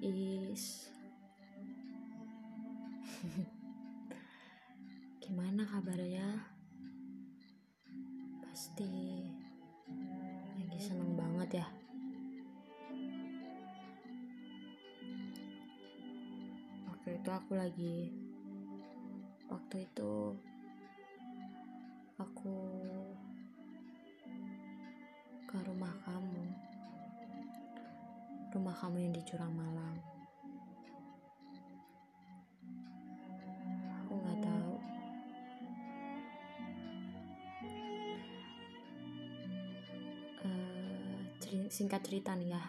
Is Gimana kabarnya? Pasti lagi seneng banget ya Waktu itu aku lagi Waktu itu Aku kamu yang di Curang Malang Aku nggak tahu. Eh, ceri- singkat cerita nih ya.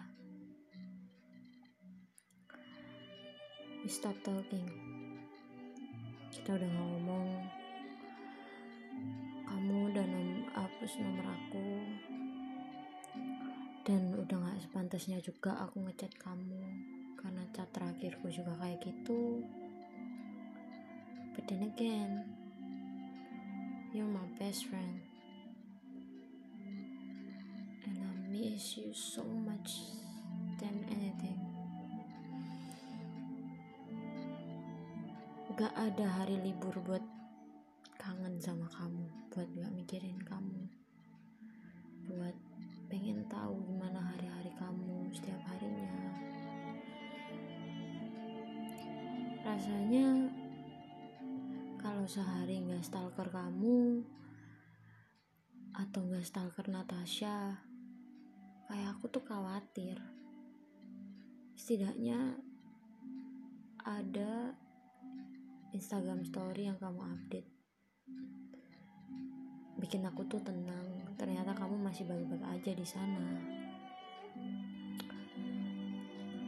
We stop talking. Kita udah ngomong. Kamu udah hapus nomor aku dan udah nggak sepantasnya juga aku ngechat kamu. Karena chat terakhirku juga kayak gitu. But then again you're my best friend. And I miss you so much than anything. Gak ada hari libur buat kangen sama kamu buat gak mikirin kamu buat pengen tahu gimana hari-hari kamu setiap harinya. Rasanya kalau sehari nggak stalker kamu atau nggak stalker Natasha kayak aku tuh khawatir. Setidaknya ada Instagram story yang kamu update. Bikin aku tuh tenang ternyata kamu masih baik-baik aja di sana.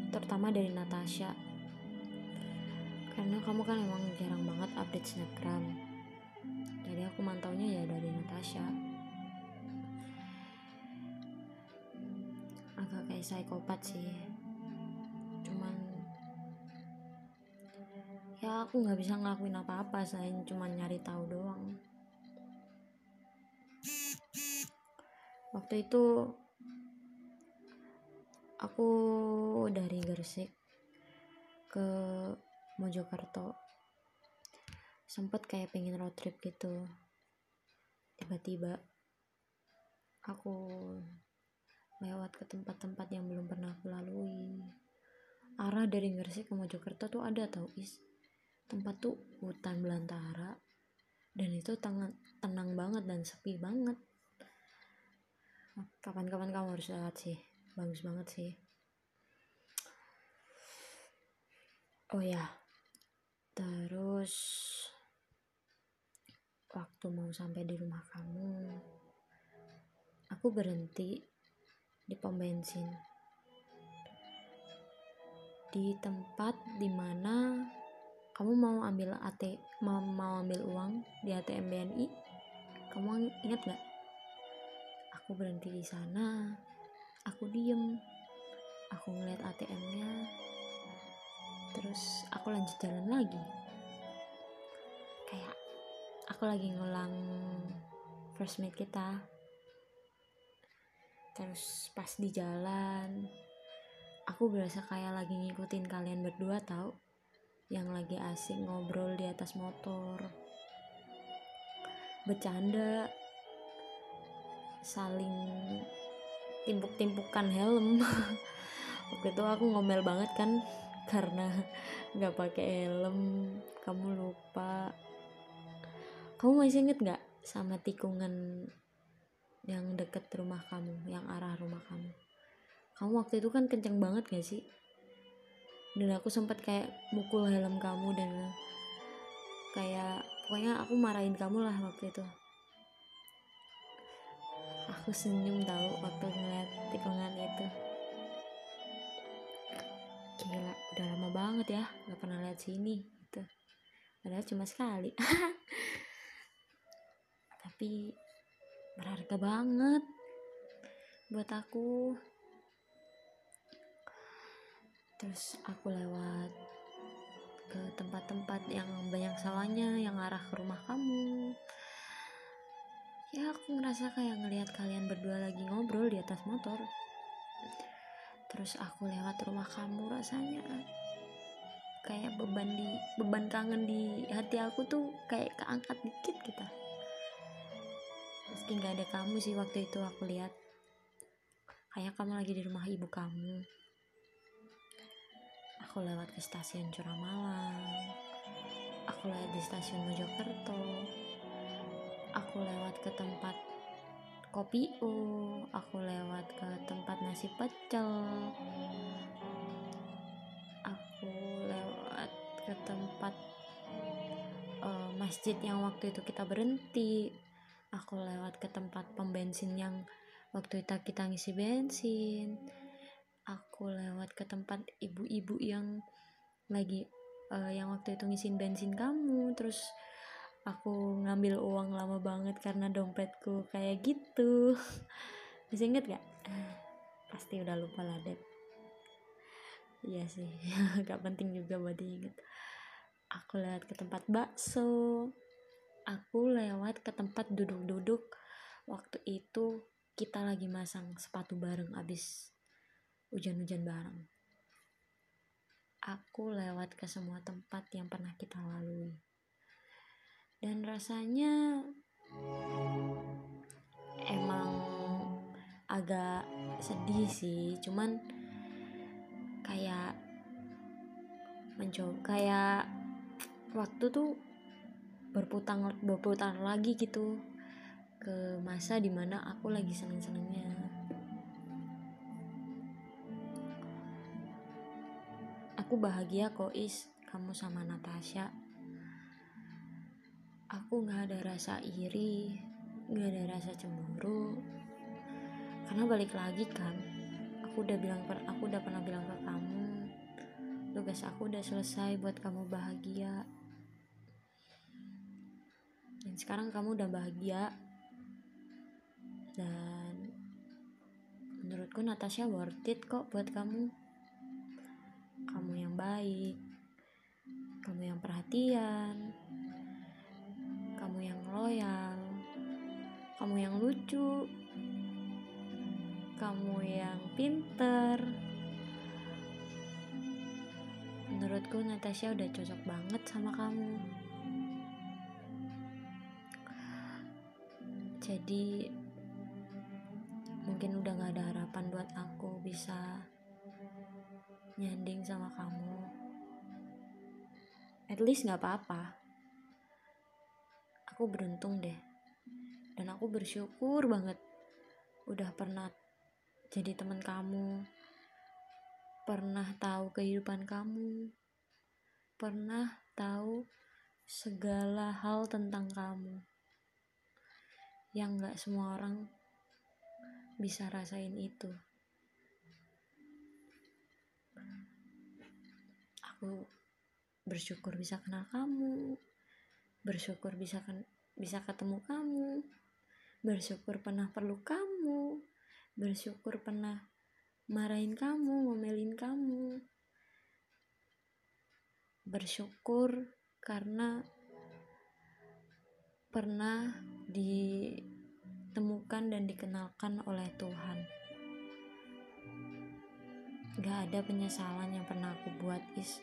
Terutama dari Natasha. Karena kamu kan emang jarang banget update snapgram. Jadi aku mantaunya ya dari Natasha. Agak kayak psikopat sih. Cuman ya aku nggak bisa ngelakuin apa-apa selain cuman nyari tahu doang waktu itu aku dari Gresik ke Mojokerto. Sempet kayak pengen road trip gitu. Tiba-tiba aku lewat ke tempat-tempat yang belum pernah aku lalui. Arah dari Gresik ke Mojokerto tuh ada tau is. Tempat tuh hutan belantara dan itu tenang, tenang banget dan sepi banget kapan-kapan kamu harus lihat sih. Bagus banget sih. Oh ya. Terus waktu mau sampai di rumah kamu aku berhenti di pom bensin. Di tempat di mana kamu mau ambil AT mau, mau ambil uang di ATM BNI kamu ingat gak aku berhenti di sana aku diem. Aku ngeliat ATM-nya terus aku lanjut jalan lagi. Kayak aku lagi ngulang first meet kita. Terus pas di jalan aku berasa kayak lagi ngikutin kalian berdua tau? Yang lagi asik ngobrol di atas motor. Bercanda saling timpuk-timpukan helm. Waktu itu aku ngomel banget kan karena nggak pakai helm. Kamu lupa. Kamu masih inget nggak sama tikungan yang deket rumah kamu yang arah rumah kamu? Kamu waktu itu kan kenceng banget gak sih? Dan aku sempat kayak mukul helm kamu dan kayak pokoknya aku marahin kamu lah waktu itu aku senyum tahu waktu ngeliat tikungan itu. Gila udah lama banget ya nggak pernah lihat sini gitu. Padahal cuma sekali. Tapi berharga banget buat aku. Terus aku lewat ke tempat-tempat yang banyak sawahnya yang arah ke rumah kamu ya aku ngerasa kayak ngelihat kalian berdua lagi ngobrol di atas motor. Terus aku lewat rumah kamu rasanya. Kayak beban di beban kangen di hati aku tuh kayak keangkat dikit kita. Meski nggak ada kamu sih waktu itu aku lihat. Kayak kamu lagi di rumah ibu kamu. Aku lewat ke stasiun Curamalang. Aku lewat di stasiun Mojokerto aku lewat ke tempat kopi U aku lewat ke tempat nasi pecel. Aku lewat ke tempat uh, masjid yang waktu itu kita berhenti. Aku lewat ke tempat pom bensin yang waktu itu kita ngisi bensin. Aku lewat ke tempat ibu-ibu yang lagi uh, yang waktu itu ngisiin bensin kamu. Terus aku ngambil uang lama banget karena dompetku kayak gitu. Bisa inget gak? pasti udah lupa lah deh iya sih gak penting juga buat diinget aku lewat ke tempat bakso. Aku lewat ke tempat duduk-duduk. Waktu itu kita lagi masang sepatu bareng abis hujan-hujan bareng. Aku lewat ke semua tempat yang pernah kita lalui dan rasanya emang agak sedih sih cuman kayak mencoba kayak waktu tuh berputar berputar lagi gitu ke masa di mana aku lagi seneng senengnya aku bahagia kok is kamu sama Natasha aku nggak ada rasa iri nggak ada rasa cemburu. Karena balik lagi kan aku udah bilang per aku udah pernah bilang ke kamu tugas aku udah selesai buat kamu bahagia. Dan sekarang kamu udah bahagia. Dan menurutku Natasha worth it kok buat kamu. Kamu yang baik kamu yang perhatian loyal. Kamu yang lucu. Kamu yang pinter. Menurutku Natasha udah cocok banget sama kamu. Jadi mungkin udah gak ada harapan buat aku bisa nyanding sama kamu. At least gak apa-apa aku beruntung deh dan aku bersyukur banget udah pernah jadi teman kamu pernah tahu kehidupan kamu pernah tahu segala hal tentang kamu yang gak semua orang bisa rasain itu. Aku bersyukur bisa kenal kamu, bersyukur bisa kan bisa ketemu kamu, bersyukur pernah perlu kamu, bersyukur pernah marahin kamu, ngomelin kamu, bersyukur karena pernah ditemukan dan dikenalkan oleh Tuhan. Gak ada penyesalan yang pernah aku buat, Is.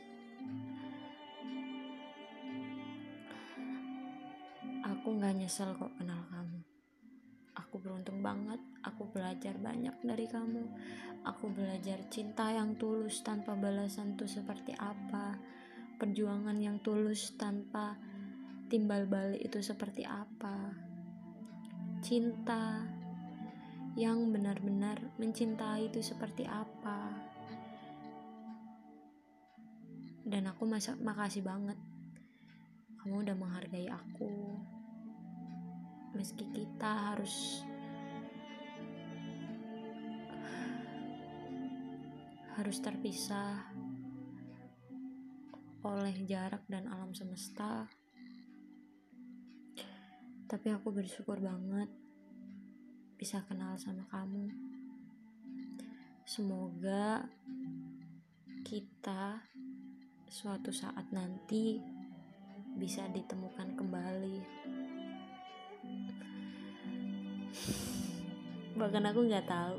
Aku gak nyesel kok kenal kamu. Aku beruntung banget, aku belajar banyak dari kamu. Aku belajar cinta yang tulus tanpa balasan itu seperti apa. Perjuangan yang tulus tanpa timbal balik itu seperti apa. Cinta yang benar-benar mencintai itu seperti apa. Dan aku masa makasih banget. Kamu udah menghargai aku. Meski kita harus harus terpisah oleh jarak dan alam semesta tapi aku bersyukur banget bisa kenal sama kamu. Semoga kita suatu saat nanti bisa ditemukan kembali. Bahkan aku nggak tahu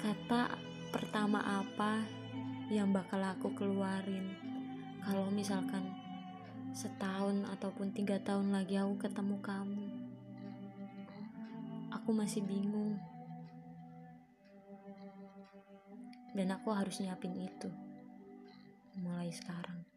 kata pertama apa yang bakal aku keluarin. Kalau misalkan setahun ataupun tiga tahun lagi aku ketemu kamu aku masih bingung. Dan aku harus nyiapin itu mulai sekarang